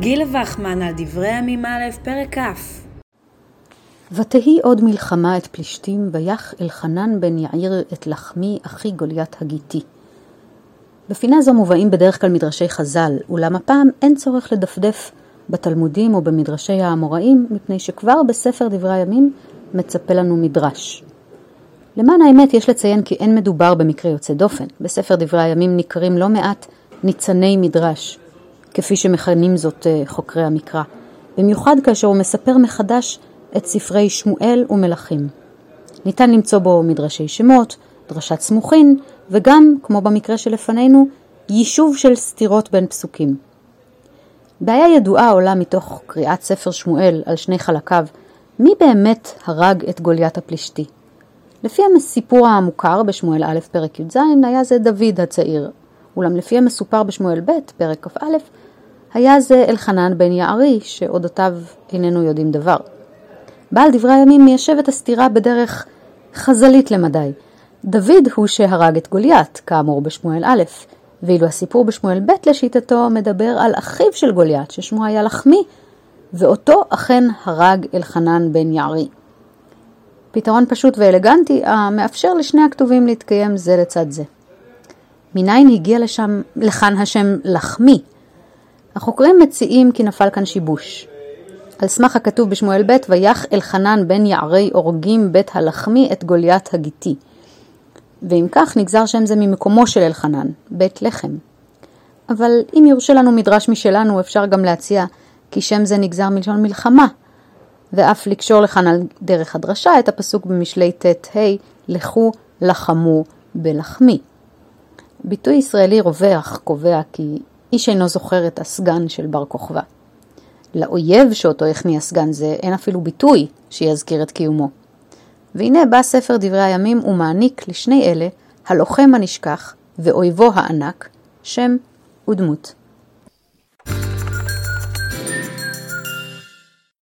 גילה וחמן על דברי הימים א', פרק כ'. ותהי עוד מלחמה את פלישתים, ויח אלחנן בן יאיר את לחמי אחי גוליית הגיתי. בפינה זו מובאים בדרך כלל מדרשי חז"ל, אולם הפעם אין צורך לדפדף בתלמודים או במדרשי האמוראים, מפני שכבר בספר דברי הימים מצפה לנו מדרש. למען האמת יש לציין כי אין מדובר במקרה יוצא דופן. בספר דברי הימים ניכרים לא מעט ניצני מדרש, כפי שמכנים זאת אה, חוקרי המקרא, במיוחד כאשר הוא מספר מחדש את ספרי שמואל ומלכים. ניתן למצוא בו מדרשי שמות, דרשת סמוכין, וגם, כמו במקרה שלפנינו, יישוב של סתירות בין פסוקים. בעיה ידועה עולה מתוך קריאת ספר שמואל על שני חלקיו, מי באמת הרג את גוליית הפלישתי? לפי הסיפור המוכר בשמואל א' פרק י"ז היה זה דוד הצעיר, אולם לפי המסופר בשמואל ב' פרק כ"א היה זה אלחנן בן יערי שאודותיו איננו יודעים דבר. בעל דברי הימים מיישב את הסתירה בדרך חז"לית למדי. דוד הוא שהרג את גוליית, כאמור בשמואל א', ואילו הסיפור בשמואל ב' לשיטתו מדבר על אחיו של גוליית, ששמו היה לחמי, ואותו אכן הרג אלחנן בן יערי. פתרון פשוט ואלגנטי המאפשר לשני הכתובים להתקיים זה לצד זה. מניין הגיע לשם, לכאן השם לחמי? החוקרים מציעים כי נפל כאן שיבוש. על סמך הכתוב בשמואל ב' ויח אלחנן בן יערי אורגים בית הלחמי את גוליית הגיתי. ואם כך נגזר שם זה ממקומו של אלחנן, בית לחם. אבל אם יורשה לנו מדרש משלנו, אפשר גם להציע כי שם זה נגזר מלשון מלחמה, ואף לקשור לכאן על דרך הדרשה את הפסוק במשלי ט"ה, לכו לחמו בלחמי. ביטוי ישראלי רווח קובע כי איש אינו זוכר את הסגן של בר כוכבא. לאויב שאותו החמיא הסגן זה אין אפילו ביטוי שיזכיר את קיומו. והנה בא ספר דברי הימים ומעניק לשני אלה, הלוחם הנשכח ואויבו הענק, שם ודמות.